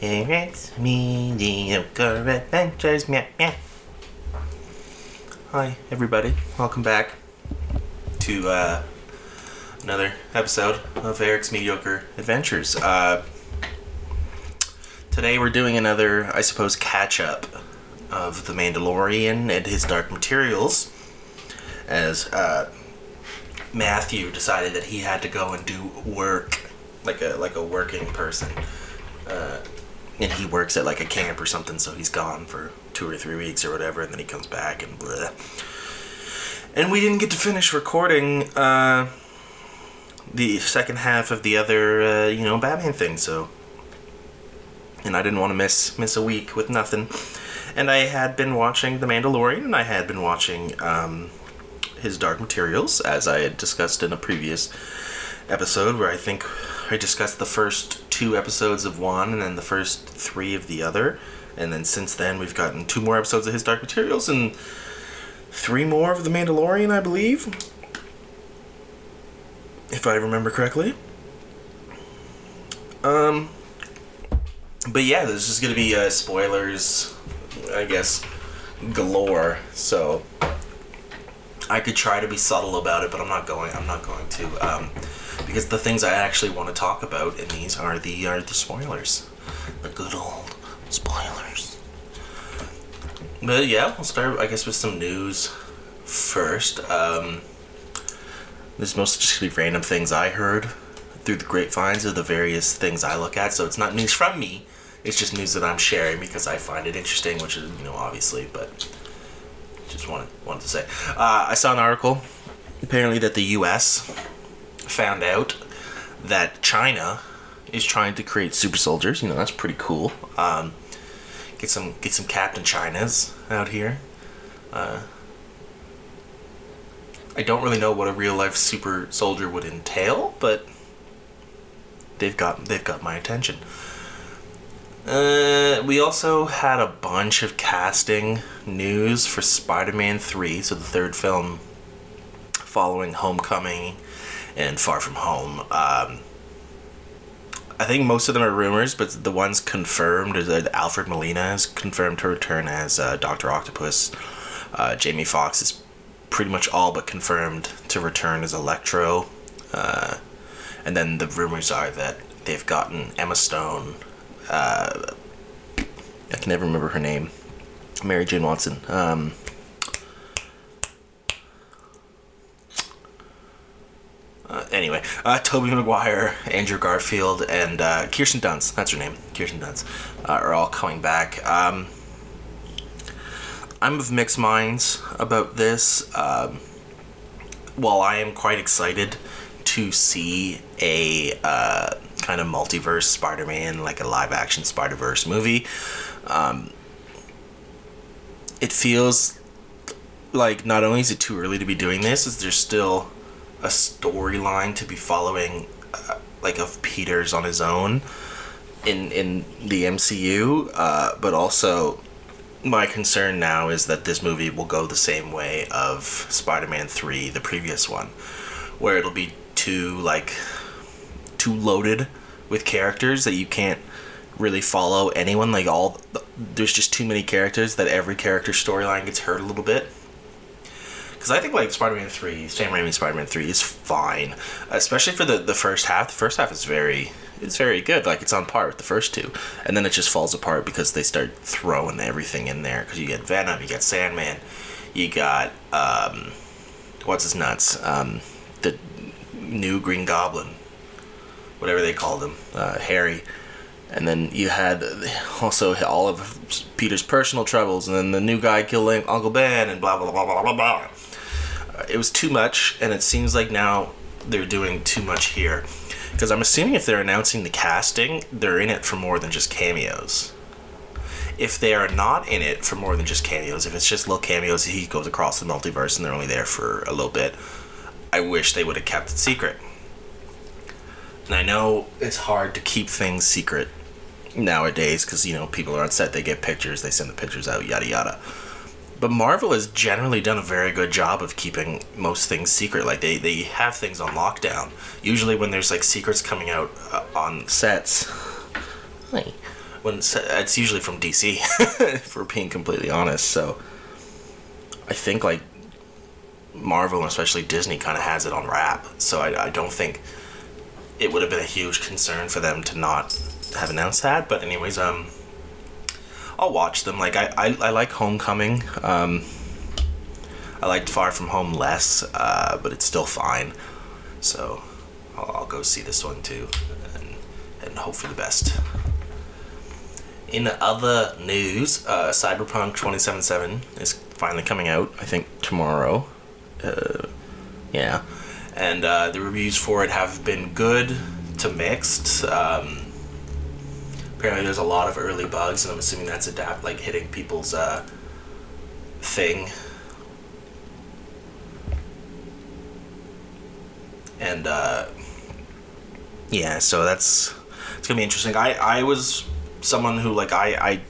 It's mediocre adventures. Meow, meow. Hi, everybody. Welcome back to uh, another episode of Eric's Mediocre Adventures. Uh, today we're doing another, I suppose, catch up of The Mandalorian and his Dark Materials as uh, Matthew decided that he had to go and do work like a like a working person. Uh, and he works at like a camp or something, so he's gone for two or three weeks or whatever, and then he comes back and blah. And we didn't get to finish recording uh, the second half of the other, uh, you know, Batman thing, so. And I didn't want to miss miss a week with nothing. And I had been watching The Mandalorian, and I had been watching um, his Dark Materials, as I had discussed in a previous episode, where I think I discussed the first two episodes of one and then the first three of the other. And then since then, we've gotten two more episodes of his Dark Materials and three more of The Mandalorian, I believe. If I remember correctly. Um, but yeah, this is to be uh, spoilers, I guess, galore. So I could try to be subtle about it, but I'm not going. I'm not going to. Um, because the things I actually want to talk about in these are the are the spoilers, the good old spoilers. But yeah, we'll start I guess with some news first. Um, this is mostly just gonna be random things I heard through the grapevines of the various things I look at. So it's not news from me. It's just news that I'm sharing because I find it interesting, which is you know obviously, but just wanted wanted to say. Uh, I saw an article apparently that the U.S found out that China is trying to create super soldiers. You know, that's pretty cool. Um, get some get some Captain Chinas out here. Uh, I don't really know what a real life super soldier would entail, but they've got they've got my attention. Uh, we also had a bunch of casting news for Spider-Man 3, so the third film following Homecoming and Far From Home. Um, I think most of them are rumors, but the ones confirmed is that Alfred Molina has confirmed to return as uh, Doctor Octopus. Uh, Jamie Foxx is pretty much all but confirmed to return as Electro. Uh, and then the rumors are that they've gotten Emma Stone. Uh, I can never remember her name. Mary Jane Watson. Um, Uh, anyway, uh, Tobey Maguire, Andrew Garfield, and uh, Kirsten Dunst, that's her name, Kirsten Dunst, uh, are all coming back. Um, I'm of mixed minds about this. Um, while I am quite excited to see a uh, kind of multiverse Spider Man, like a live action Spider Verse movie, um, it feels like not only is it too early to be doing this, is there still a storyline to be following, uh, like of Peter's on his own in in the MCU, uh, but also my concern now is that this movie will go the same way of Spider-Man 3, the previous one, where it'll be too like too loaded with characters that you can't really follow anyone like all there's just too many characters that every character storyline gets hurt a little bit because I think like Spider-Man Three, Sam Raimi Spider-Man Three is fine, especially for the the first half. The first half is very it's very good. Like it's on par with the first two, and then it just falls apart because they start throwing everything in there. Because you get Venom, you got Sandman, you got um, what's his nuts, um, the new Green Goblin, whatever they called him, uh, Harry. And then you had also all of Peter's personal troubles, and then the new guy killing Uncle Ben, and blah blah blah blah blah blah it was too much, and it seems like now they're doing too much here. Because I'm assuming if they're announcing the casting, they're in it for more than just cameos. If they are not in it for more than just cameos, if it's just little cameos, he goes across the multiverse and they're only there for a little bit, I wish they would have kept it secret. And I know it's hard to keep things secret nowadays because, you know, people are on set, they get pictures, they send the pictures out, yada yada. but Marvel has generally done a very good job of keeping most things secret. Like they, they have things on lockdown. Usually when there's like secrets coming out uh, on sets, hey, when it's, it's usually from DC, for being completely honest. So I think like Marvel and especially Disney kind of has it on wrap. So I, I don't think it would have been a huge concern for them to not have announced that. But anyways, um, I'll watch them. Like I, I, I like Homecoming. Um, I liked Far From Home less, uh, but it's still fine. So I'll, I'll go see this one too, and and hope for the best. In other news, uh, Cyberpunk 2077 is finally coming out. I think tomorrow. Uh, yeah, and uh, the reviews for it have been good to mixed. Um, apparently, there's a lot of early bugs, and I'm assuming that's adapt like hitting people's uh, thing. And uh, yeah, so that's it's gonna be interesting. I I was someone who like I I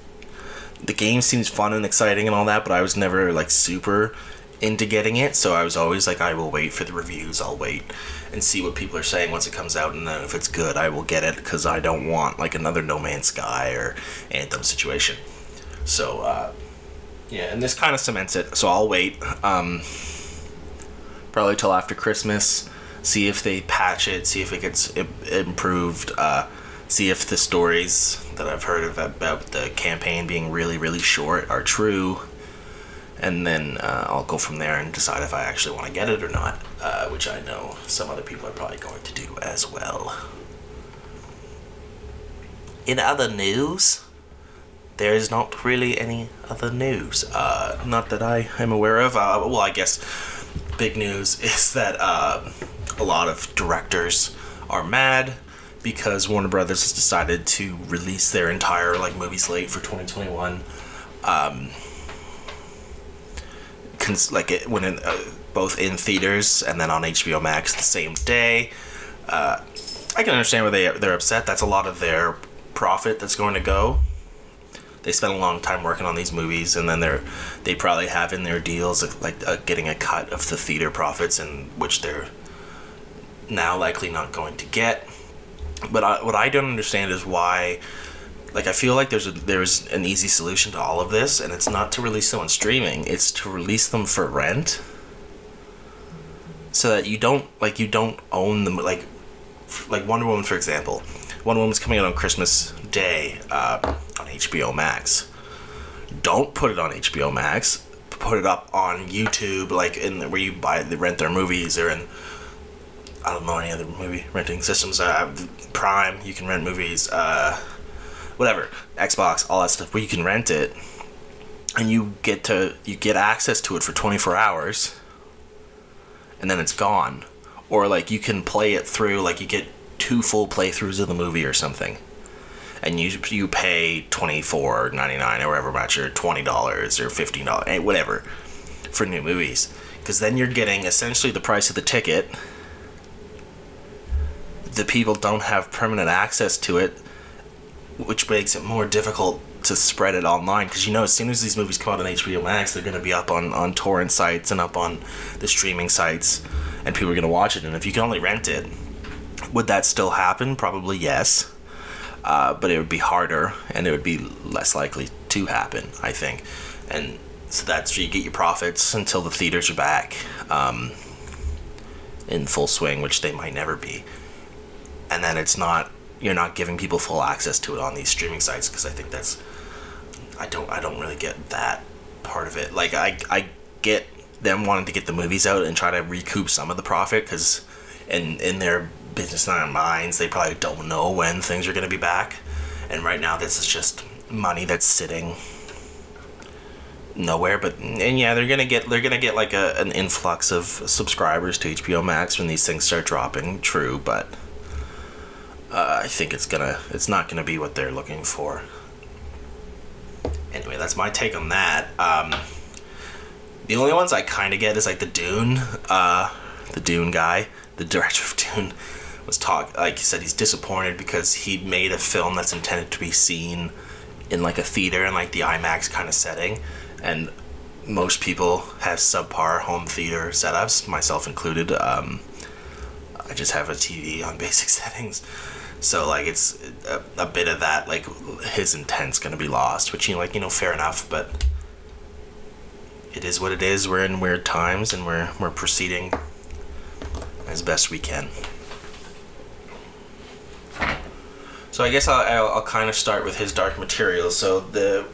the game seems fun and exciting and all that, but I was never like super into getting it, so I was always like, I will wait for the reviews. I'll wait and see what people are saying once it comes out, and then if it's good, I will get it because I don't want like another No Man's Sky or Anthem situation. So uh, yeah, and this kind of cements it. So I'll wait. Um, probably till after Christmas. See if they patch it. See if it gets improved. Uh, see if the stories that I've heard of about the campaign being really, really short are true and then uh, I'll go from there and decide if I actually want to get it or not, uh, which I know some other people are probably going to do as well. In other news, there is not really any other news. Uh, not that I am aware of. Uh, well, I guess big news is that uh, a lot of directors are mad because Warner Brothers has decided to release their entire like movie slate for 2021. Um, cons- like it when in, uh, both in theaters and then on HBO Max the same day. Uh, I can understand why they they're upset. That's a lot of their profit that's going to go. They spent a long time working on these movies, and then they're they probably have in their deals like uh, getting a cut of the theater profits, and which they're now likely not going to get. But I, what I don't understand is why like I feel like there's a, there's an easy solution to all of this, and it's not to release them on streaming; it's to release them for rent, so that you don't like you don't own them. Like like Wonder Woman, for example, Wonder Woman's coming out on Christmas Day uh, on HBO Max. Don't put it on HBO Max. Put it up on YouTube, like in where you buy the rent their movies, or in I don't know any other movie renting systems. Uh, Prime, you can rent movies. Uh, whatever, Xbox, all that stuff, where you can rent it, and you get to you get access to it for 24 hours, and then it's gone, or like you can play it through, like you get two full playthroughs of the movie or something, and you you pay 24.99 or whatever much, or twenty dollars or fifteen dollars, eh, whatever, for new movies, because then you're getting essentially the price of the ticket. The people don't have permanent access to it which makes it more difficult to spread it online because you know as soon as these movies come out on HBO Max they're going to be up on on torrent sites and up on the streaming sites and people are going to watch it. And if you can only rent it would that still happen? Probably yes. Uh, but it would be harder and it would be less likely to happen I think. And so that's where you get your profits until the theaters are back um, in full swing which they might never be. And then it's not you're not giving people full access to it on these streaming sites because I think that's I don't I don't really get that part of it. Like I I get them wanting to get the movies out and try to recoup some of the profit because in in their business in their minds they probably don't know when things are going to be back, and right now this is just money that's sitting nowhere but and yeah they're gonna get they're gonna get like a, an influx of subscribers to hbo max when these things start dropping true but uh, I think it's gonna it's not gonna be what they're looking for. Anyway, that's my take on that. Um, the only ones I kind of get is like the Dune, uh, the Dune guy, the director of Dune, was talk like he said he's disappointed because he made a film that's intended to be seen in like a theater and like the IMAX kind of setting, and most people have subpar home theater setups, myself included. Um, I just have a TV on basic settings. So like it's a, a bit of that like his intent's gonna be lost, which you know, like you know fair enough, but it is what it is. We're in weird times and we're we're proceeding as best we can. So I guess I'll, I'll, I'll kind of start with his Dark Materials. So the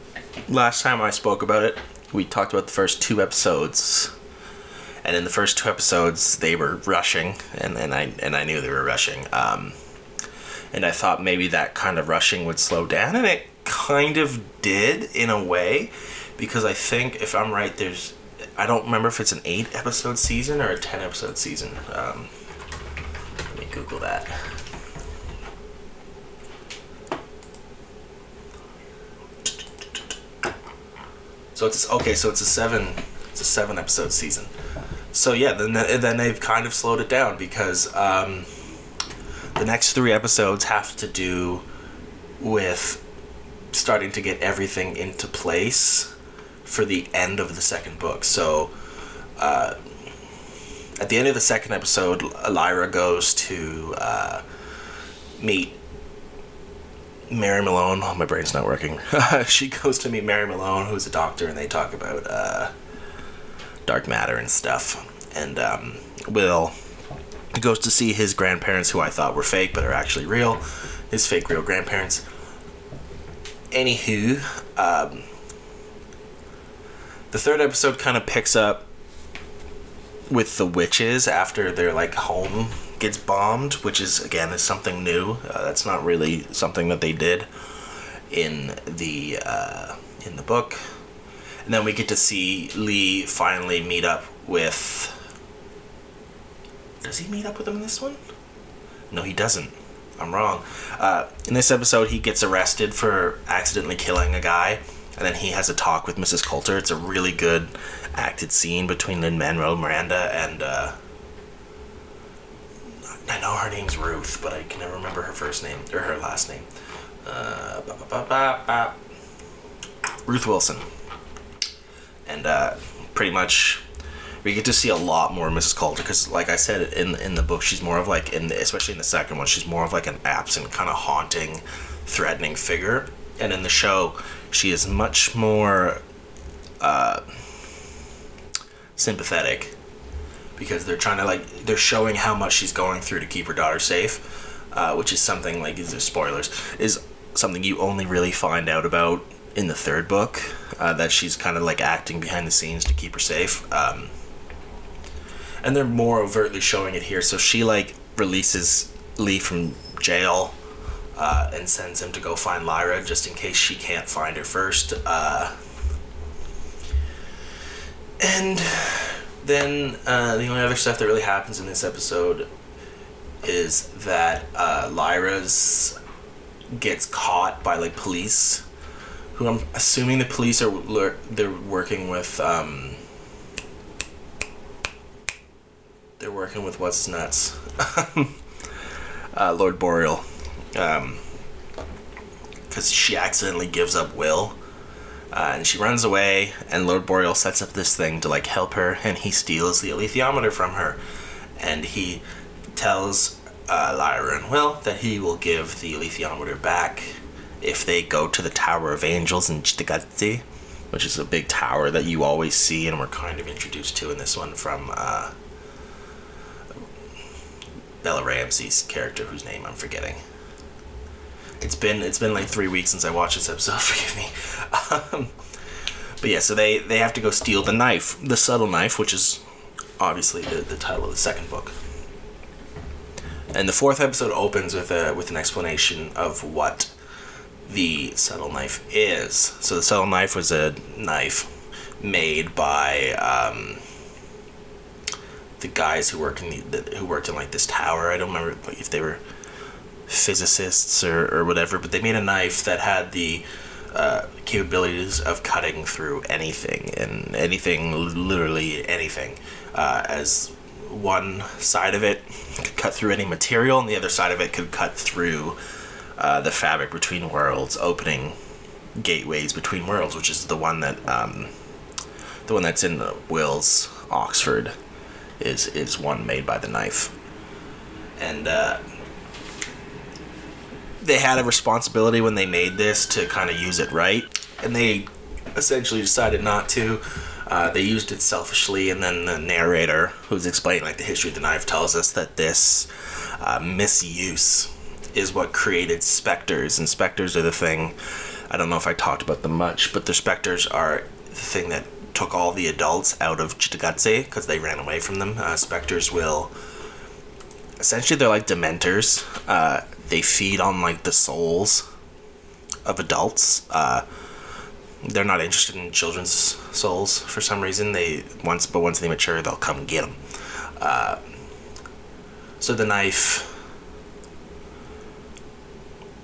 last time I spoke about it, we talked about the first two episodes, and in the first two episodes they were rushing, and, and I and I knew they were rushing. Um, and I thought maybe that kind of rushing would slow down, and it kind of did in a way, because I think if I'm right, there's I don't remember if it's an eight episode season or a ten episode season. Um, let me Google that. So it's okay. So it's a seven. It's a seven episode season. So yeah, then then they've kind of slowed it down because um, the next three episodes have to do with starting to get everything into place for the end of the second book. So, uh, at the end of the second episode, Lyra goes to uh, meet Mary Malone. Oh, my brain's not working. she goes to meet Mary Malone, who's a doctor, and they talk about uh, dark matter and stuff. And um, Will goes to see his grandparents, who I thought were fake but are actually real. His fake, real grandparents. Anywho, um, the third episode kind of picks up with the witches after their like home gets bombed, which is again is something new. Uh, that's not really something that they did in the uh, in the book. And then we get to see Lee finally meet up with. Does he meet up with him in this one? No, he doesn't. I'm wrong. Uh, in this episode, he gets arrested for accidentally killing a guy, and then he has a talk with Mrs. Coulter. It's a really good acted scene between Lin Manuel Miranda and uh, I know her name's Ruth, but I can never remember her first name or her last name. Uh, bah, bah, bah, Ruth Wilson, and uh, pretty much we get to see a lot more Mrs. Coulter because, like I said in in the book, she's more of like in the, especially in the second one, she's more of like an absent, kind of haunting, threatening figure, and in the show, she is much more uh, sympathetic because they're trying to like they're showing how much she's going through to keep her daughter safe, uh, which is something like these are spoilers is something you only really find out about in the third book uh, that she's kind of like acting behind the scenes to keep her safe. Um, and they're more overtly showing it here. So she like releases Lee from jail uh, and sends him to go find Lyra just in case she can't find her first. Uh, and then uh, the only other stuff that really happens in this episode is that uh, Lyra's gets caught by like police, who I'm assuming the police are they're working with. Um, they're working with what's nuts, uh, Lord Boreal, because um, she accidentally gives up Will uh, and she runs away, and Lord Boreal sets up this thing to like help her, and he steals the alethiometer from her, and he tells uh, Lyra and Will that he will give the alethiometer back if they go to the Tower of Angels in Cittàgazze, which is a big tower that you always see, and we're kind of introduced to in this one from uh, Bella Ramsey's character, whose name I'm forgetting. It's been it's been like three weeks since I watched this episode. Forgive me. Um, but yeah, so they they have to go steal the knife, the subtle knife, which is obviously the, the title of the second book. And the fourth episode opens with a with an explanation of what the subtle knife is. So the subtle knife was a knife made by um, the guys who work in the, the, who worked in like this tower. I don't remember if they were physicists or, or whatever, but they made a knife that had the uh, capabilities of cutting through anything and anything, literally anything. Uh, as one side of it could cut through any material, and the other side of it could cut through uh, the fabric between worlds, opening gateways between worlds, which is the one that um, the one that's in the Will's Oxford is is one made by the knife, and uh, they had a responsibility when they made this to kind of use it right, and they essentially decided not to. Uh, they used it selfishly, and then the narrator, who's explaining like the history of the knife, tells us that this uh, misuse is what created specters, and specters are the thing. I don't know if I talked about them much, but the specters are the thing that took all the adults out of Cittàgazze because they ran away from them. Uh, specters will essentially they're like dementors. Uh, they feed on like the souls of adults. Uh, they're not interested in children's souls for some reason. They once, but once they mature, they'll come get them. Uh, so the knife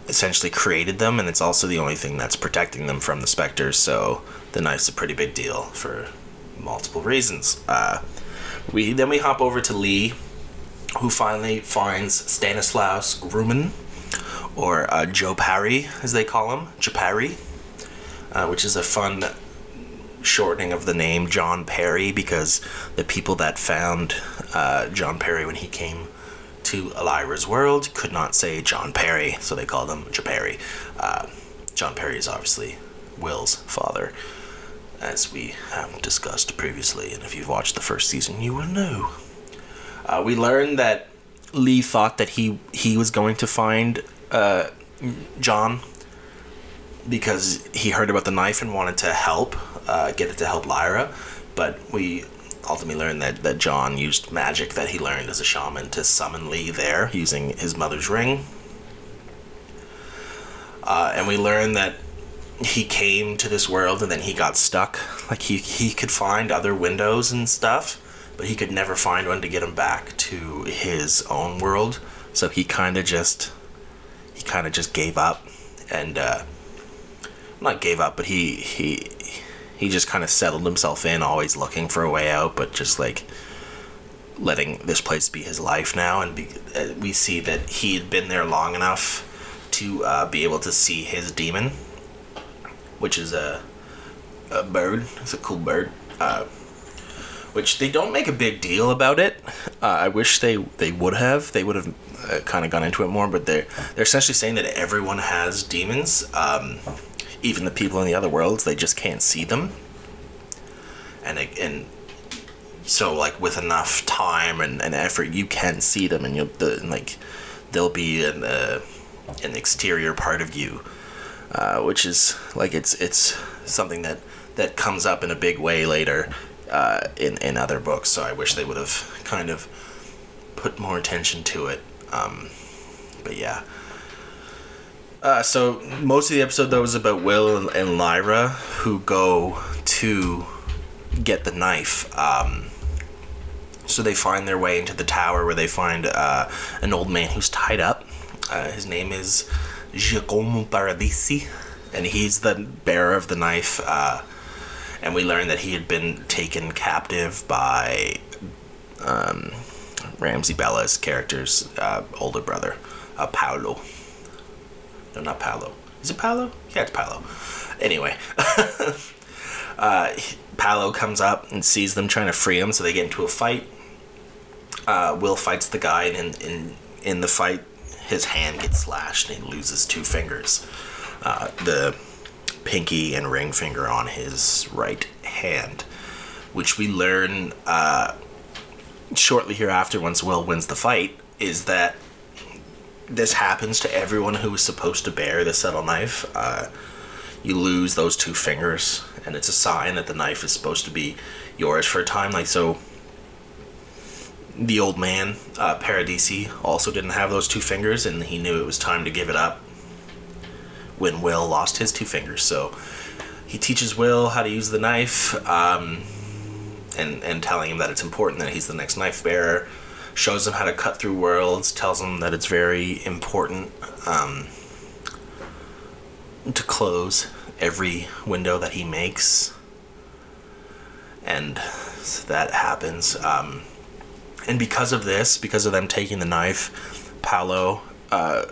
essentially created them, and it's also the only thing that's protecting them from the specters. So the knife's a pretty big deal for multiple reasons. Uh, we then we hop over to Lee, who finally finds Stanislaus Grumman, or uh, Joe Parry, as they call him, Jopari, uh, which is a fun shortening of the name John Parry because the people that found uh, John Parry when he came to Elira's world could not say John Parry, so they called him Jopari. Uh, John Parry is obviously Will's father, as we have discussed previously, and if you've watched the first season, you will know. Uh, we learned that Lee thought that he he was going to find uh, John because he heard about the knife and wanted to help uh, get it to help Lyra, but we ultimately learned that, that John used magic that he learned as a shaman to summon Lee there using his mother's ring. Uh, and we learned that he came to this world and then he got stuck. Like he, he could find other windows and stuff, but he could never find one to get him back to his own world. So he kind of just he kind of just gave up and uh, not gave up, but he he he just kind of settled himself in, always looking for a way out, but just like letting this place be his life now. And be, uh, we see that he had been there long enough to uh, be able to see his demon, which is a a bird. It's a cool bird. Uh, which they don't make a big deal about it. Uh, I wish they they would have. They would have uh, kind of gone into it more, but they're they're essentially saying that everyone has demons. Um, even the people in the other worlds, they just can't see them. And it, and so like with enough time and, and effort, you can see them, and you'll the, like they'll be in the an exterior part of you, uh, which is like it's it's something that that comes up in a big way later uh, in in other books. So I wish they would have kind of put more attention to it. Um, but yeah. Uh, so most of the episode though was about Will and, and Lyra who go to get the knife. Um, so they find their way into the tower where they find uh, an old man who's tied up. Uh, his name is Giacomo Paradisi, and he's the bearer of the knife. Uh, and we learn that he had been taken captive by um, Ramsey Bella's character's uh, older brother, uh, Paolo. No, not Paolo. Is it Paolo? Yeah, it's Paolo. Anyway, uh, Paolo comes up and sees them trying to free him, so they get into a fight. Uh, Will fights the guy, and in, in in the fight, his hand gets slashed, and he loses two fingers. Uh, the pinky and ring finger on his right hand, which we learn uh, shortly hereafter once Will wins the fight, is that this happens to everyone who is supposed to bear the subtle knife. Uh, you lose those two fingers, and it's a sign that the knife is supposed to be yours for a time. Like so, the old man uh, Paradisi also didn't have those two fingers, and he knew it was time to give it up when Will lost his two fingers. So he teaches Will how to use the knife, um, and and telling him that it's important that he's the next knife bearer shows him how to cut through worlds, tells him that it's very important um, to close every window that he makes. And that happens. Um, and because of this, because of them taking the knife, Paolo, uh,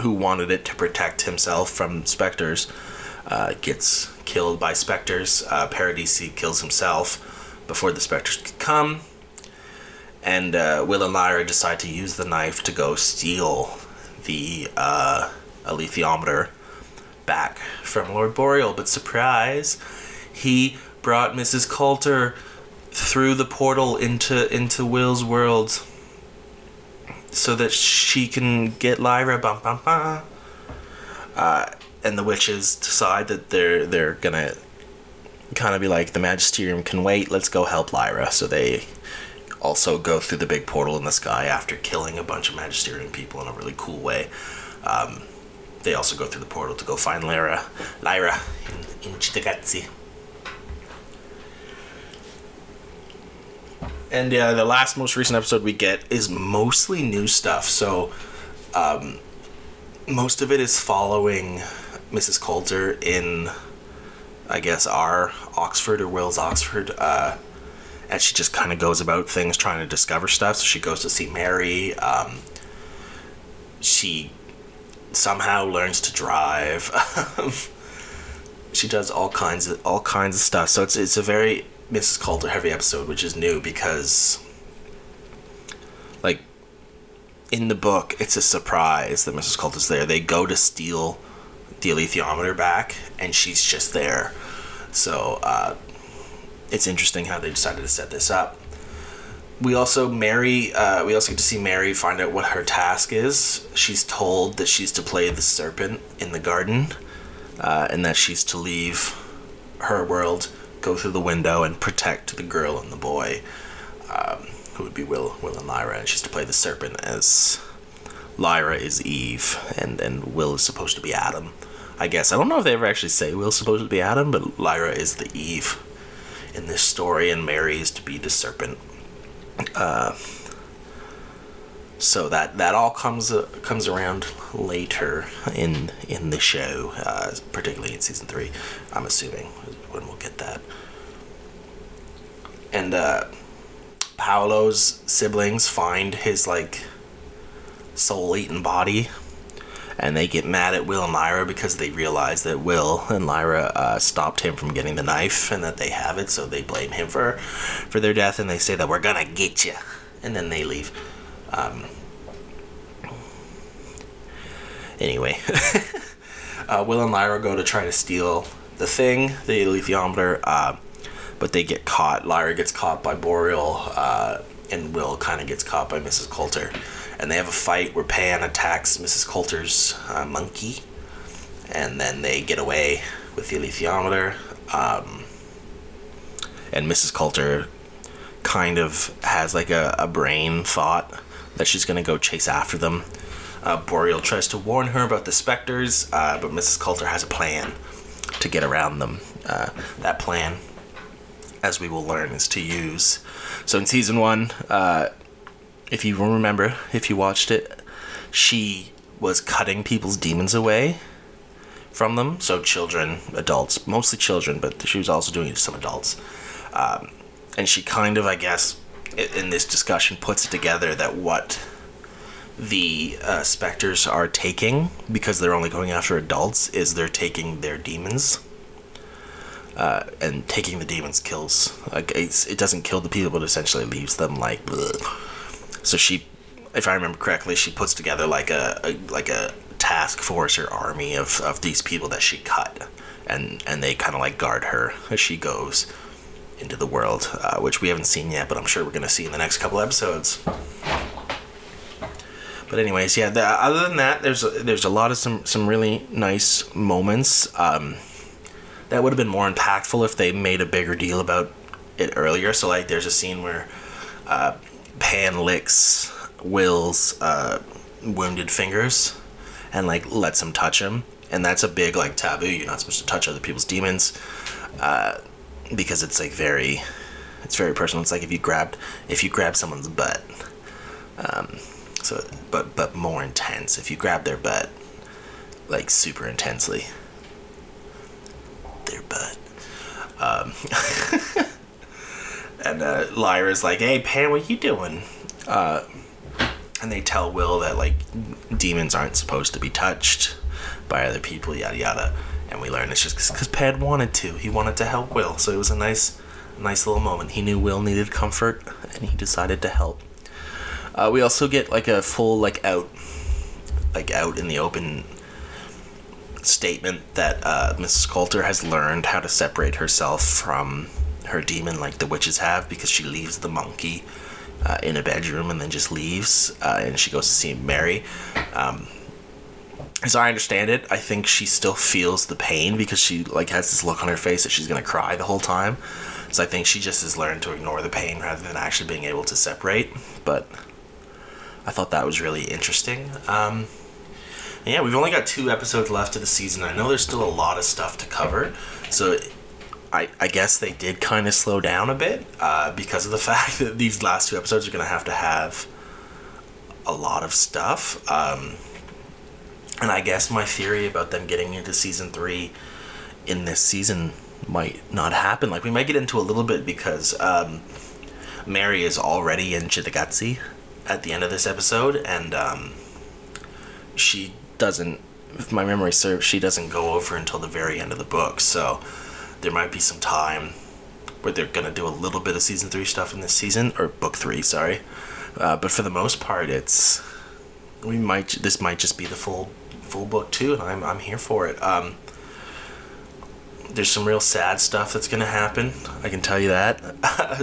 who wanted it to protect himself from specters, uh, gets killed by specters. Uh, Paradisi kills himself before the specters could come. And uh, Will and Lyra decide to use the knife to go steal the uh, alethiometer back from Lord Boreal. But surprise, he brought Mrs. Coulter through the portal into into Will's world so that she can get Lyra. Bum, bum, bum. Uh, and the witches decide that they're they're gonna kind of be like the Magisterium can wait. Let's go help Lyra. So they also go through the big portal in the sky after killing a bunch of Magisterium people in a really cool way. Um, they also go through the portal to go find Lyra, Lyra in, in. And yeah, the last most recent episode we get is mostly new stuff. So, um, most of it is following Mrs. Coulter in, I guess, our Oxford or Will's Oxford. Uh, and she just kind of goes about things trying to discover stuff. So she goes to see Mary. Um, she somehow learns to drive. she does all kinds of all kinds of stuff. So it's it's a very Mrs. Coulter heavy episode, which is new because, like, in the book, it's a surprise that Mrs. Coulter's there. They go to steal the alethiometer back, and she's just there. So uh, it's interesting how they decided to set this up. We also Mary. Uh, we also get to see Mary find out what her task is. She's told that she's to play the serpent in the garden, uh, and that she's to leave her world, go through the window, and protect the girl and the boy, um, who would be Will, Will and Lyra. And she's to play the serpent as Lyra is Eve, and and Will is supposed to be Adam. I guess I don't know if they ever actually say Will's supposed to be Adam, but Lyra is the Eve in this story, and Mary is to be the serpent. Uh, so that that all comes uh, comes around later in in the show, uh, particularly in season three. I'm assuming when we'll get that. And uh, Paolo's siblings find his like soul-eaten body, and they get mad at Will and Lyra because they realize that Will and Lyra uh, stopped him from getting the knife, and that they have it, so they blame him for for their death, and they say that we're gonna get you, and then they leave. Um, anyway, uh, Will and Lyra go to try to steal the thing, the alethiometer, uh, but they get caught. Lyra gets caught by Boreal, uh, and Will kind of gets caught by Mrs. Coulter. And they have a fight where Pan attacks Mrs. Coulter's uh, monkey, and then they get away with the alethiometer. Um, and Mrs. Coulter kind of has like a, a brain thought that she's gonna go chase after them. Uh, Boreal tries to warn her about the specters, uh, but Mrs. Coulter has a plan to get around them. Uh, that plan, as we will learn, is to use. So in season one, uh, if you remember, if you watched it, she was cutting people's demons away from them. So children, adults, mostly children, but she was also doing it to some adults. Um, and she kind of, I guess, in this discussion, puts it together that what the uh, specters are taking because they're only going after adults is they're taking their demons uh, and taking the demons kills. Like it doesn't kill the people but essentially leaves them like bleh. so she if i remember correctly she puts together like a, a like a task force or army of, of these people that she cut. And and they kind of like guard her as she goes into the world uh, which we haven't seen yet but i'm sure we're going to see in the next couple episodes but anyways, yeah. The, other than that, there's a, there's a lot of some some really nice moments. Um, that would have been more impactful if they made a bigger deal about it earlier. So like, there's a scene where uh, Pan licks Will's uh, wounded fingers and like lets him touch him, and that's a big like taboo. You're not supposed to touch other people's demons uh, because it's like very it's very personal. It's like if you grabbed if you grab someone's butt. Um, so but but more intense if you grab their butt like super intensely their butt um, and uh, Lyra's like hey Pan what you doing uh, and they tell Will that like demons aren't supposed to be touched by other people yada yada and we learn it's just because Pan wanted to. He wanted to help Will, so it was a nice, nice little moment. He knew Will needed comfort, and he decided to help. Uh, we also get like a full like out, like out in the open statement that uh, Mrs. Coulter has learned how to separate herself from her demon, like the witches have, because she leaves the monkey uh, in a bedroom and then just leaves, uh, and she goes to see Mary. Um, as I understand it, I think she still feels the pain because she like has this look on her face that she's gonna cry the whole time. So I think she just has learned to ignore the pain rather than actually being able to separate. But I thought that was really interesting. Um, yeah, we've only got two episodes left of the season. I know there's still a lot of stuff to cover, so I, I guess they did kind of slow down a bit uh, because of the fact that these last two episodes are to have to have a lot of stuff. Um, and I guess my theory about them getting into season three in this season might not happen. Like, we might get into a little bit because um, Mary is already in Cittàgazze at the end of this episode, and um, she doesn't, if my memory serves, she doesn't go over until the very end of the book. So there might be some time where they're gonna do a little bit of season three stuff in this season or book three, sorry. Uh, but for the most part, it's we might this might just be the full full book too, and I'm I'm here for it. Um, there's some real sad stuff that's gonna happen. I can tell you that,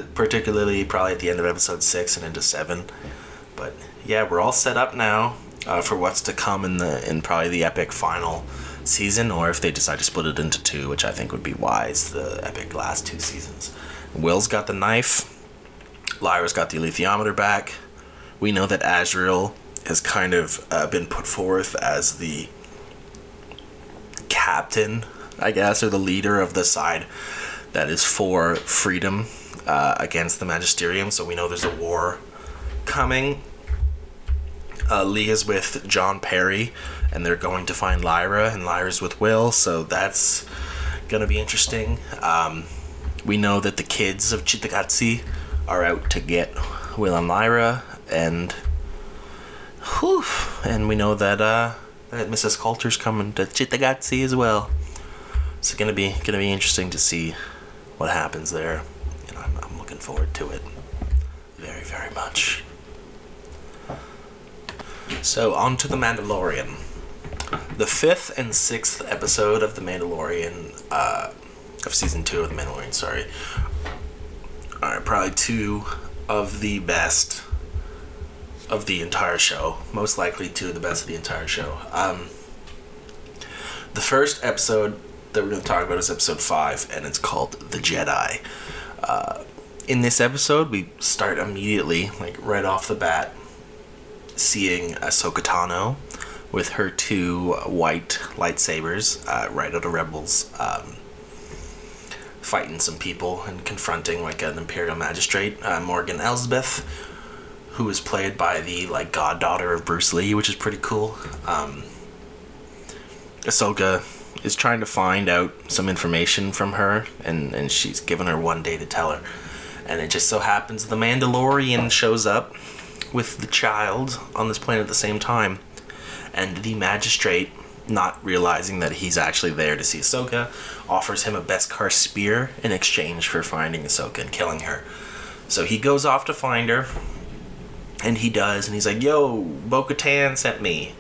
particularly probably at the end of episode six and into seven. But yeah, we're all set up now uh, for what's to come in the in probably the epic final season, or if they decide to split it into two, which I think would be wise. The epic last two seasons. Will's got the knife. Lyra's got the alethiometer back. We know that Asriel has kind of uh, been put forth as the captain, I guess, or the leader of the side that is for freedom uh, against the Magisterium. So we know there's a war coming. Uh, Lee is with John Parry, and they're going to find Lyra, and Lyra's with Will, so that's gonna be interesting. Um, we know that the kids of Cittàgazze are out to get Will and Lyra, and whew, and we know that uh, that Mrs. Coulter's coming to Cittàgazze as well. So, it's gonna be gonna be interesting to see what happens there, and I'm, I'm looking forward to it very very much. So on to the Mandalorian the fifth and sixth episode of The Mandalorian, uh, of season two of The Mandalorian, sorry, are probably two of the best of the entire show. Most likely two of the best of the entire show. Um, the first episode that we're going to talk about is episode five, and it's called The Jedi. Uh, in this episode, we start immediately, like right off the bat, seeing Ahsoka Tano with her two white lightsabers uh, right out of Rebels, um, fighting some people and confronting like an Imperial magistrate, uh, Morgan Elsbeth, who is played by the like goddaughter of Bruce Lee, which is pretty cool. Um, Ahsoka is trying to find out some information from her, and, and she's given her one day to tell her. And it just so happens the Mandalorian shows up with the child on this planet at the same time and the magistrate, not realizing that he's actually there to see Ahsoka, offers him a Beskar spear in exchange for finding Ahsoka and killing her. So he goes off to find her, and he does, and he's like, "Yo, Bo-Katan sent me."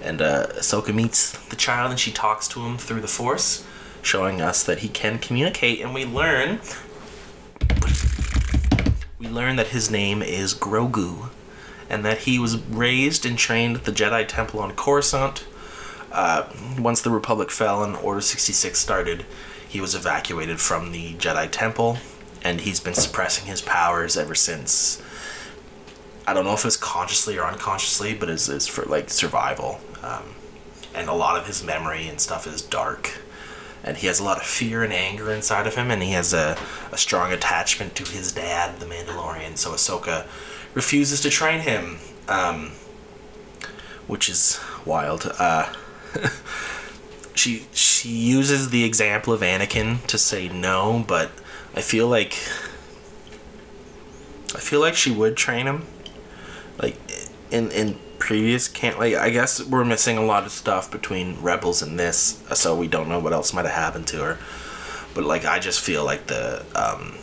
And uh, Ahsoka meets the child, and she talks to him through the Force, showing us that he can communicate, and we learn. We learn that his name is Grogu, and that he was raised and trained at the Jedi Temple on Coruscant. Uh, once the Republic fell and Order 66 started, he was evacuated from the Jedi Temple, and he's been suppressing his powers ever since. I don't know if it's consciously or unconsciously, but it's, it's for like survival. Um, and a lot of his memory and stuff is dark. And he has a lot of fear and anger inside of him, and he has a, a strong attachment to his dad, the Mandalorian. So Ahsoka refuses to train him, um, which is wild. Uh, she she uses the example of Anakin to say no, but I feel like I feel like she would train him, like in in previous can't like I guess we're missing a lot of stuff between Rebels and this, so we don't know what else might have happened to her. But like I just feel like the um,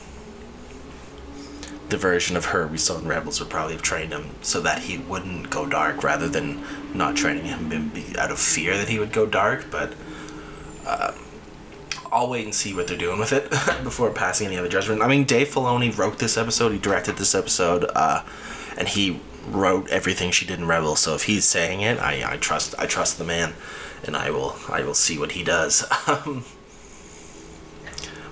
the version of her we saw in Rebels would probably have trained him so that he wouldn't go dark, rather than not training him out of fear that he would go dark. But uh, I'll wait and see what they're doing with it before passing any other judgment. I mean, Dave Filoni wrote this episode, he directed this episode, uh, and he wrote everything she did in Rebel. So if he's saying it, I, I trust I trust the man, and I will I will see what he does. Um,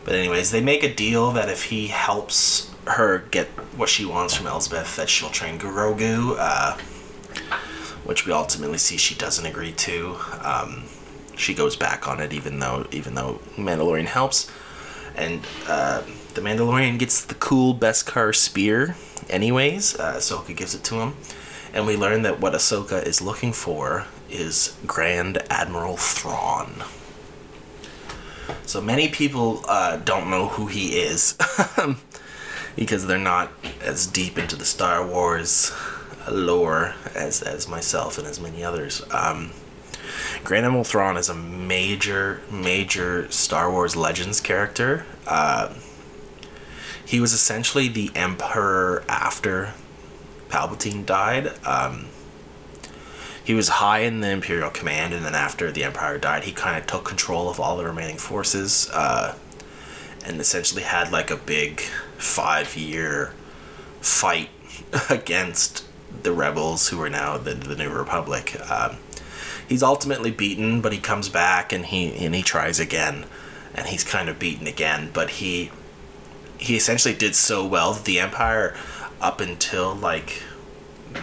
but anyways, they make a deal that if he helps her get what she wants from Elsbeth, that she'll train Grogu, uh, which we ultimately see she doesn't agree to. Um, she goes back on it, even though even though Mandalorian helps, and uh, the Mandalorian gets the cool Beskar spear anyways. Uh, Ahsoka gives it to him, and we learn that what Ahsoka is looking for is Grand Admiral Thrawn. So many people uh, don't know who he is because they're not as deep into the Star Wars lore as as myself and as many others. Um, Grand Admiral Thrawn is a major, major Star Wars Legends character. Uh, he was essentially the emperor after Palpatine died. Um, he was high in the Imperial command, and then after the Empire died, he kind of took control of all the remaining forces, uh, and essentially had like a big five-year fight against the rebels, who are now the the New Republic. Um, he's ultimately beaten, but he comes back and he and he tries again, and he's kind of beaten again, but he he essentially did so well that the Empire, up until like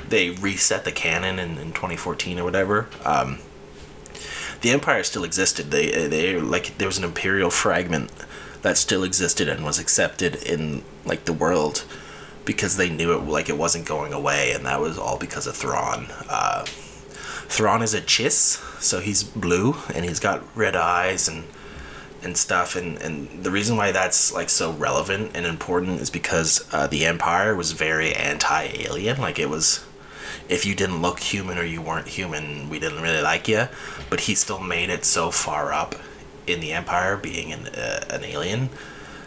they reset the canon in, in 2014 or whatever, um, the Empire still existed. They they like there was an Imperial fragment that still existed and was accepted in like the world because they knew it like it wasn't going away, and that was all because of Thrawn. Uh, Thrawn is a Chiss, so he's blue and he's got red eyes and and stuff and and the reason why that's like so relevant and important is because uh, the empire was very anti-alien. Like it was if you didn't look human or you weren't human we didn't really like you. But he still made it so far up in the empire being an, uh, an alien.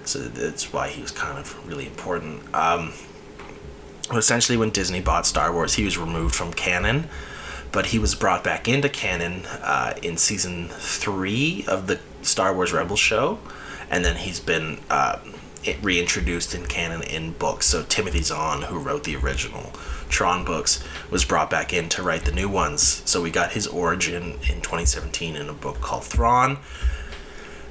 So that's why he was kind of really important. Um, essentially when disney bought star wars he was removed from canon but he was brought back into canon uh, in season three of the Star Wars Rebels show, and then he's been uh, reintroduced in canon in books. So Timothy Zahn, who wrote the original Thrawn books, was brought back in to write the new ones. So we got his origin in 2017 in a book called Thrawn,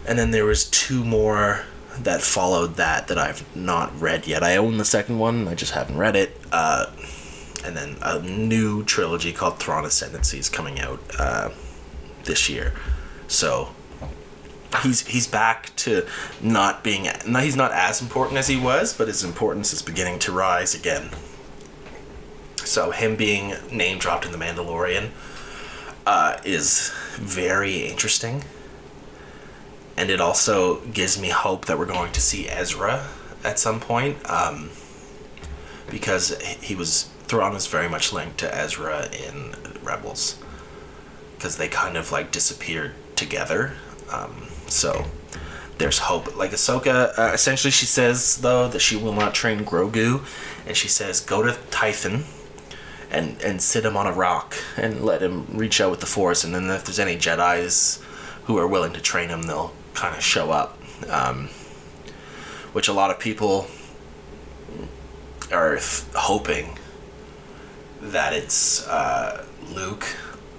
and then there was two more that followed that that I've not read yet. I own the second one, I just haven't read it. Uh, and then a new trilogy called Thrawn Ascendancy is coming out uh, this year. So he's he's back to not being he's not as important as he was, but his importance is beginning to rise again. So him being name dropped in the Mandalorian uh, is very interesting, and it also gives me hope that we're going to see Ezra at some point, um, because he was Thrawn is very much linked to Ezra in Rebels because they kind of like disappeared together. Um, so there's hope. Like Ahsoka, uh, essentially, she says though that she will not train Grogu, and she says go to Tython and and sit him on a rock and let him reach out with the Force, and then if there's any Jedi's who are willing to train him, they'll kind of show up. Um, which a lot of people are th- hoping that it's uh, Luke.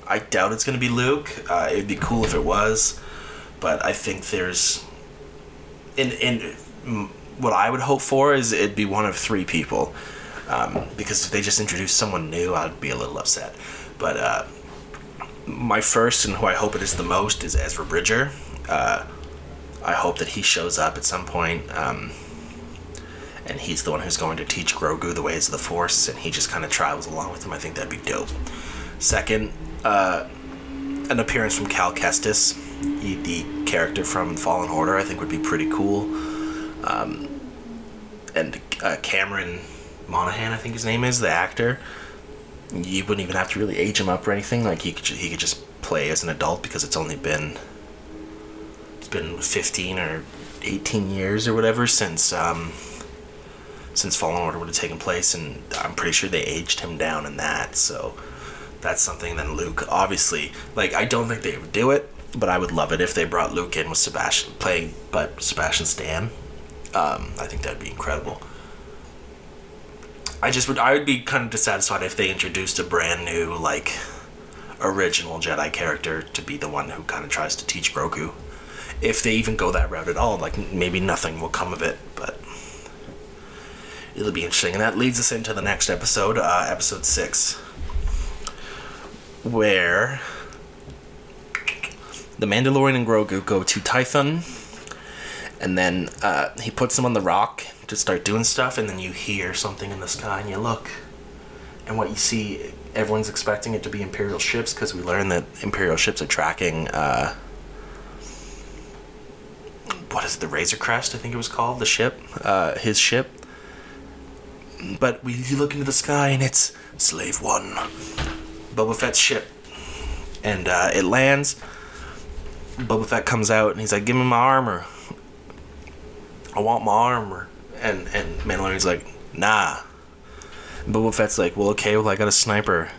I doubt it's going to be Luke. Uh, it'd be cool if it was, but I think there's. In in what I would hope for is it'd be one of three people, um, because if they just introduce someone new, I'd be a little upset. But uh, my first and who I hope it is the most is Ezra Bridger. Uh, I hope that he shows up at some point. Um, and he's the one who's going to teach Grogu the ways of the Force, and he just kind of travels along with him. I think that'd be dope. Second, uh, an appearance from Cal Kestis, the character from Fallen Order, I think would be pretty cool. Um, and uh, Cameron Monaghan, I think his name is, the actor. you wouldn't even have to really age him up or anything. Like he could he could just play as an adult because it's only been it's been fifteen or eighteen years or whatever since um, since Fallen Order would have taken place, and I'm pretty sure they aged him down in that. So that's something. Then Luke, obviously, like I don't think they would do it, but I would love it if they brought Luke in with Sebastian playing, but Sebastian Stan. Um, I think that'd be incredible. I just would I would be kind of dissatisfied if they introduced a brand new like original Jedi character to be the one who kind of tries to teach Grogu. If they even go that route at all, like maybe nothing will come of it, but it'll be interesting. And that leads us into the next episode, uh, episode six, where the Mandalorian and Grogu go to Tython, and then uh, he puts them on the rock to start doing stuff, and then you hear something in the sky, and you look, and what you see, everyone's expecting it to be Imperial ships because we learned that Imperial ships are tracking. Uh, what is it, the Razor Crest? I think it was called the ship, uh, his ship. But we you look into the sky, and it's Slave One, Boba Fett's ship, and uh, it lands. Boba Fett comes out, and he's like, "Give me my armor." I want my armor and and Mandalorian's like, nah. And Boba Fett's like, well, okay, well, I got a sniper.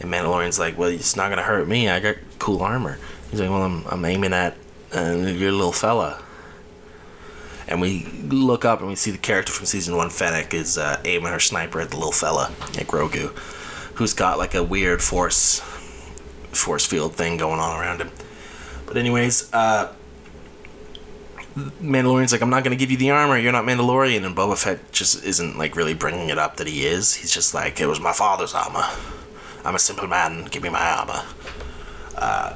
And Mandalorian's like, well, it's not gonna hurt me. I got cool armor. He's like, well, I'm I'm aiming at uh, your little fella. And we look up and we see the character from season one, Fennec, is uh, aiming her sniper at the little fella, at Grogu, who's got like a weird force force field thing going on around him. But anyways, uh, Mandalorian's like, I'm not gonna give you the armor. You're not Mandalorian, and Boba Fett just isn't like really bringing it up that he is. He's just like, it was my father's armor. I'm a simple man. Give me my armor. Uh,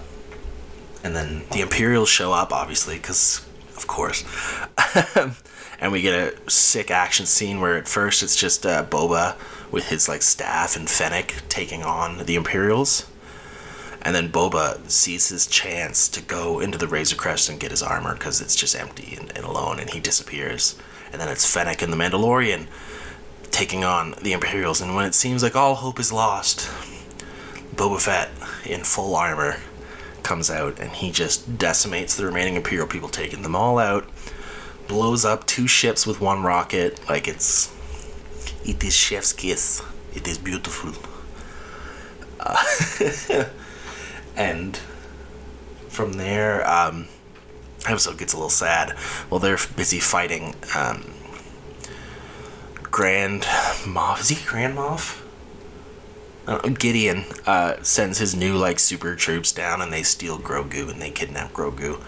and then the Imperials show up, obviously, because of course. and we get a sick action scene where at first it's just uh, Boba with his like staff and Fennec taking on the Imperials and then Boba sees his chance to go into the Razor Crest and get his armor because it's just empty and, and, alone, and he disappears. And then it's Fennec and the Mandalorian taking on the Imperials, and when it seems like all hope is lost, Boba Fett in full armor comes out and he just decimates the remaining Imperial people, taking them all out, blows up two ships with one rocket. Like it's. It is chef's kiss. It is beautiful. Uh, and from there, um, episode gets a little sad. Well, they're busy fighting um, Grand Moff. Is he Grand Moff? Gideon uh, sends his new like super troops down, and they steal Grogu and they kidnap Grogu.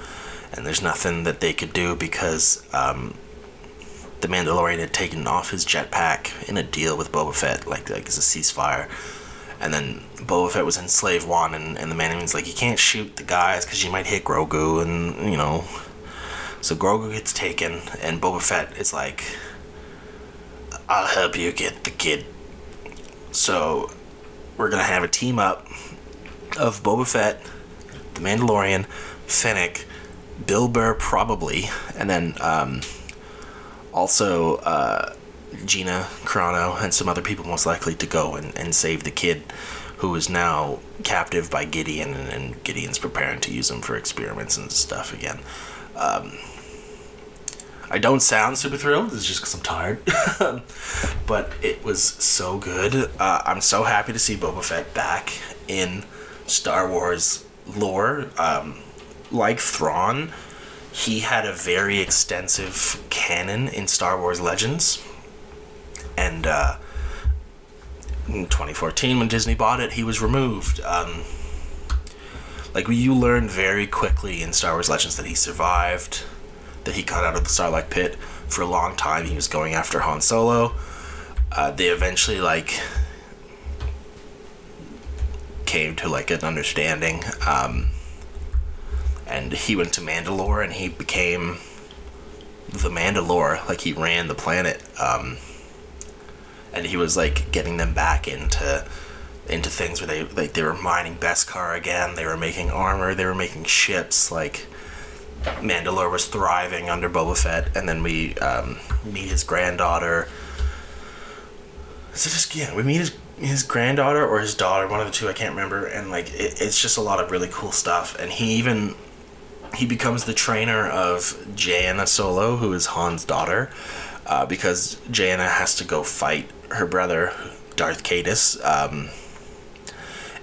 And there's nothing that they could do because um, the Mandalorian had taken off his jetpack in a deal with Boba Fett, like like as a ceasefire and then Boba Fett was in Slave One, and, and the Mandalorian's like, you can't shoot the guys because you might hit Grogu, and you know. So Grogu gets taken, and Boba Fett is like, I'll help you get the kid. So we're gonna have a team up of Boba Fett, the Mandalorian, Fennec, Bill Burr probably, and then um, also. Uh, Gina Carano and some other people most likely to go and, and save the kid who is now captive by Gideon and, and Gideon's preparing to use him for experiments and stuff again. Um, I don't sound super thrilled. It's just because I'm tired. but it was so good. Uh, I'm so happy to see Boba Fett back in Star Wars lore. Um, like Thrawn, he had a very extensive canon in Star Wars Legends and uh, in 2014 when Disney bought it, he was removed. Um, like you learn very quickly in Star Wars Legends that he survived, that he got out of the Sarlacc pit for a long time. He was going after Han Solo. Uh, they eventually like came to like an understanding, um, and he went to Mandalore and he became the Mandalore. Like he ran the planet. Um, and he was like getting them back into into things where they like they were mining Beskar again. They were making armor. They were making ships. Like Mandalore was thriving under Boba Fett, and then we um, meet his granddaughter. So just yeah, we meet his his granddaughter or his daughter, one of the two, I can't remember, and like it, it's just a lot of really cool stuff. And he even he becomes the trainer of Jaina Solo, who is Han's daughter, uh, because Jaina has to go fight her brother, Darth Caedus. Um,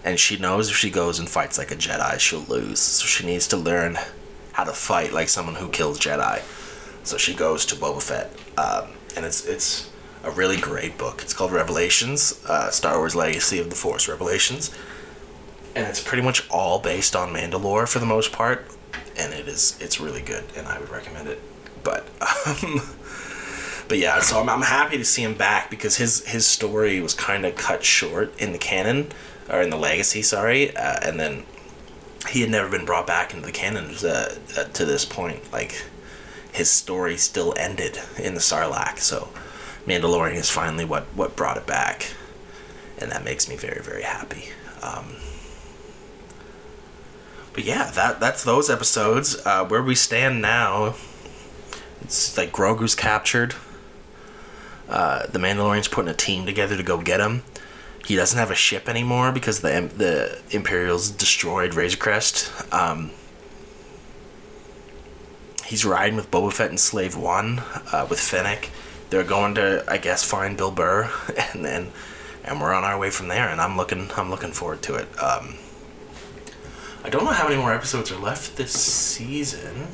and she knows if she goes and fights like a Jedi, she'll lose. So she needs to learn how to fight like someone who kills Jedi. So she goes to Boba Fett, um, and it's it's a really great book. It's called Revelations, uh, Star Wars Legacy of the Force Revelations, and it's pretty much all based on Mandalore for the most part, and it is it's really good, and I would recommend it. But um, but yeah, so I'm, I'm happy to see him back because his his story was kind of cut short in the canon or in the legacy, sorry, uh, and then he had never been brought back into the canon uh, uh, to this point. Like his story still ended in the Sarlacc, so Mandalorian is finally what what brought it back, and that makes me very very happy. Um, but yeah, that that's those episodes. Uh, where we stand now, it's like Grogu's captured. Uh, the Mandalorian's putting a team together to go get him. He doesn't have a ship anymore because the the Imperials destroyed Razor Crest. Um, he's riding with Boba Fett and Slave One uh, with Fennec. They're going to, I guess, find Bill Burr, and then and we're on our way from there. And I'm looking I'm looking forward to it. Um, I don't know how many more episodes are left this season.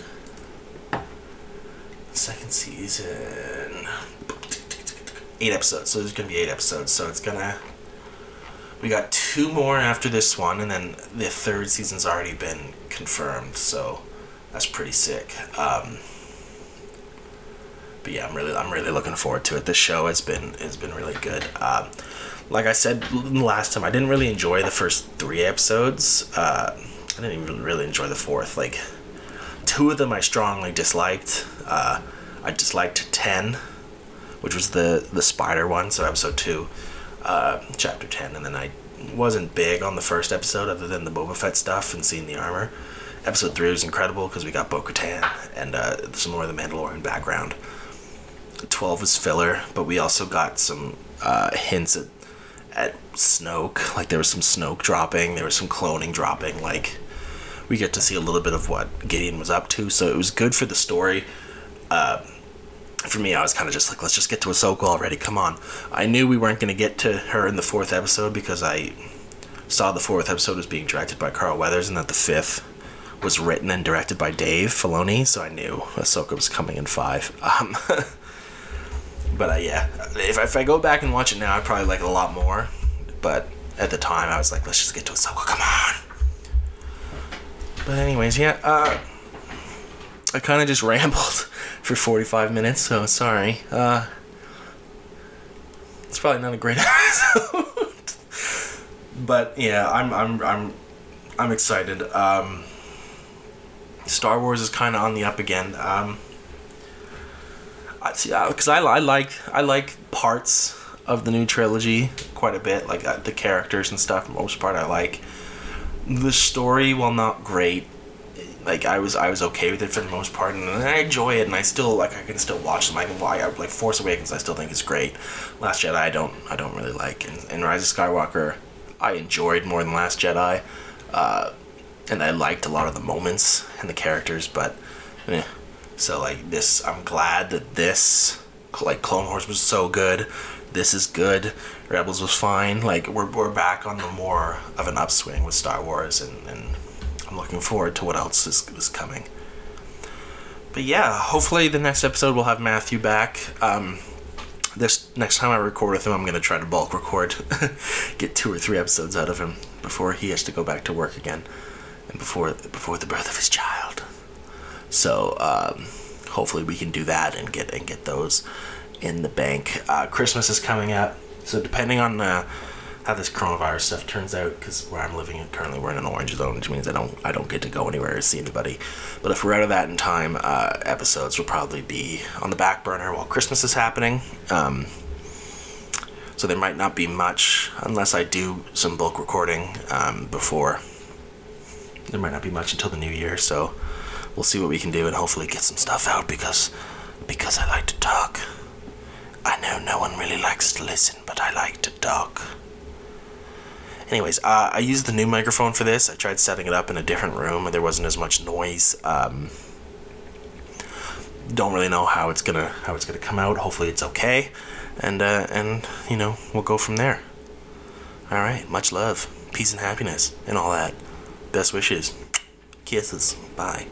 Second season. Eight episodes. So there's gonna be eight episodes. So it's gonna. We got two more after this one, and then the third season's already been confirmed. So that's pretty sick. Um, but yeah, I'm really I'm really looking forward to it. This show has been has been really good. Um, like I said last time, I didn't really enjoy the first three episodes. Uh, I didn't even really enjoy the fourth. Like two of them, I strongly disliked. Uh, I disliked ten, which was the the spider one, so episode two, uh, chapter ten, and then I wasn't big on the first episode, other than the Boba Fett stuff and seeing the armor. Episode three was incredible because we got Bo Katan and uh, some more of the Mandalorian background. 12 was filler, but we also got some uh, hints at, at Snoke. Like there was some Snoke dropping, there was some cloning dropping. Like we get to see a little bit of what Gideon was up to, so it was good for the story. Uh, for me, I was kind of just like, let's just get to Ahsoka already. Come on. I knew we weren't going to get to her in the fourth episode because I saw the fourth episode was being directed by Carl Weathers and that the fifth was written and directed by Dave Filoni, so I knew Ahsoka was coming in five. Um, but uh, yeah, if, if I go back and watch it now, I probably like it a lot more. But at the time, I was like, let's just get to Ahsoka, come on. But anyways, yeah, uh, I kind of just rambled for 45 minutes, so sorry. Uh, it's probably not a great episode. but yeah, I'm I'm I'm I'm excited. Um, Star Wars is kind of on the up again. Um, because I, I like I like parts of the new trilogy quite a bit, like uh, the characters and stuff. most part, I like the story. While not great, like I was I was okay with it for the most part, and I enjoy it, and I still like I can still watch them. I can why like Force Awakens. I still think it's great. Last Jedi, I don't I don't really like, and, and Rise of Skywalker, I enjoyed more than Last Jedi. Uh, and I liked a lot of the moments and the characters, but eh. so like this, I'm glad that this like Clone Wars was so good. This is good. Rebels was fine. Like we're we're back on the more of an upswing with Star Wars, and, and I'm looking forward to what else is is coming. But yeah, hopefully the next episode we'll have Matthew back. Um, this next time I record with him, I'm gonna try to bulk record, get two or three episodes out of him before he has to go back to work again and before before the birth of his child. So um, hopefully we can do that and get and get those in the bank. Uh, Christmas is coming up, so depending on uh, how this coronavirus stuff turns out, because where I'm living currently we're in an orange zone, which means I don't I don't get to go anywhere or see anybody. But if we're out of that in time, uh, episodes will probably be on the back burner while Christmas is happening. Um, so there might not be much unless I do some bulk recording um, before there might not be much until the new year, so we'll see what we can do and hopefully get some stuff out because because I like to talk. I know no one really likes to listen, but I like to talk. Anyways, uh, I used the new microphone for this. I tried setting it up in a different room, and there wasn't as much noise. Um, don't really know how it's gonna how it's gonna come out. Hopefully, it's okay, and uh, and you know we'll go from there. All right, much love, peace and happiness, and all that. Best wishes, kisses, bye.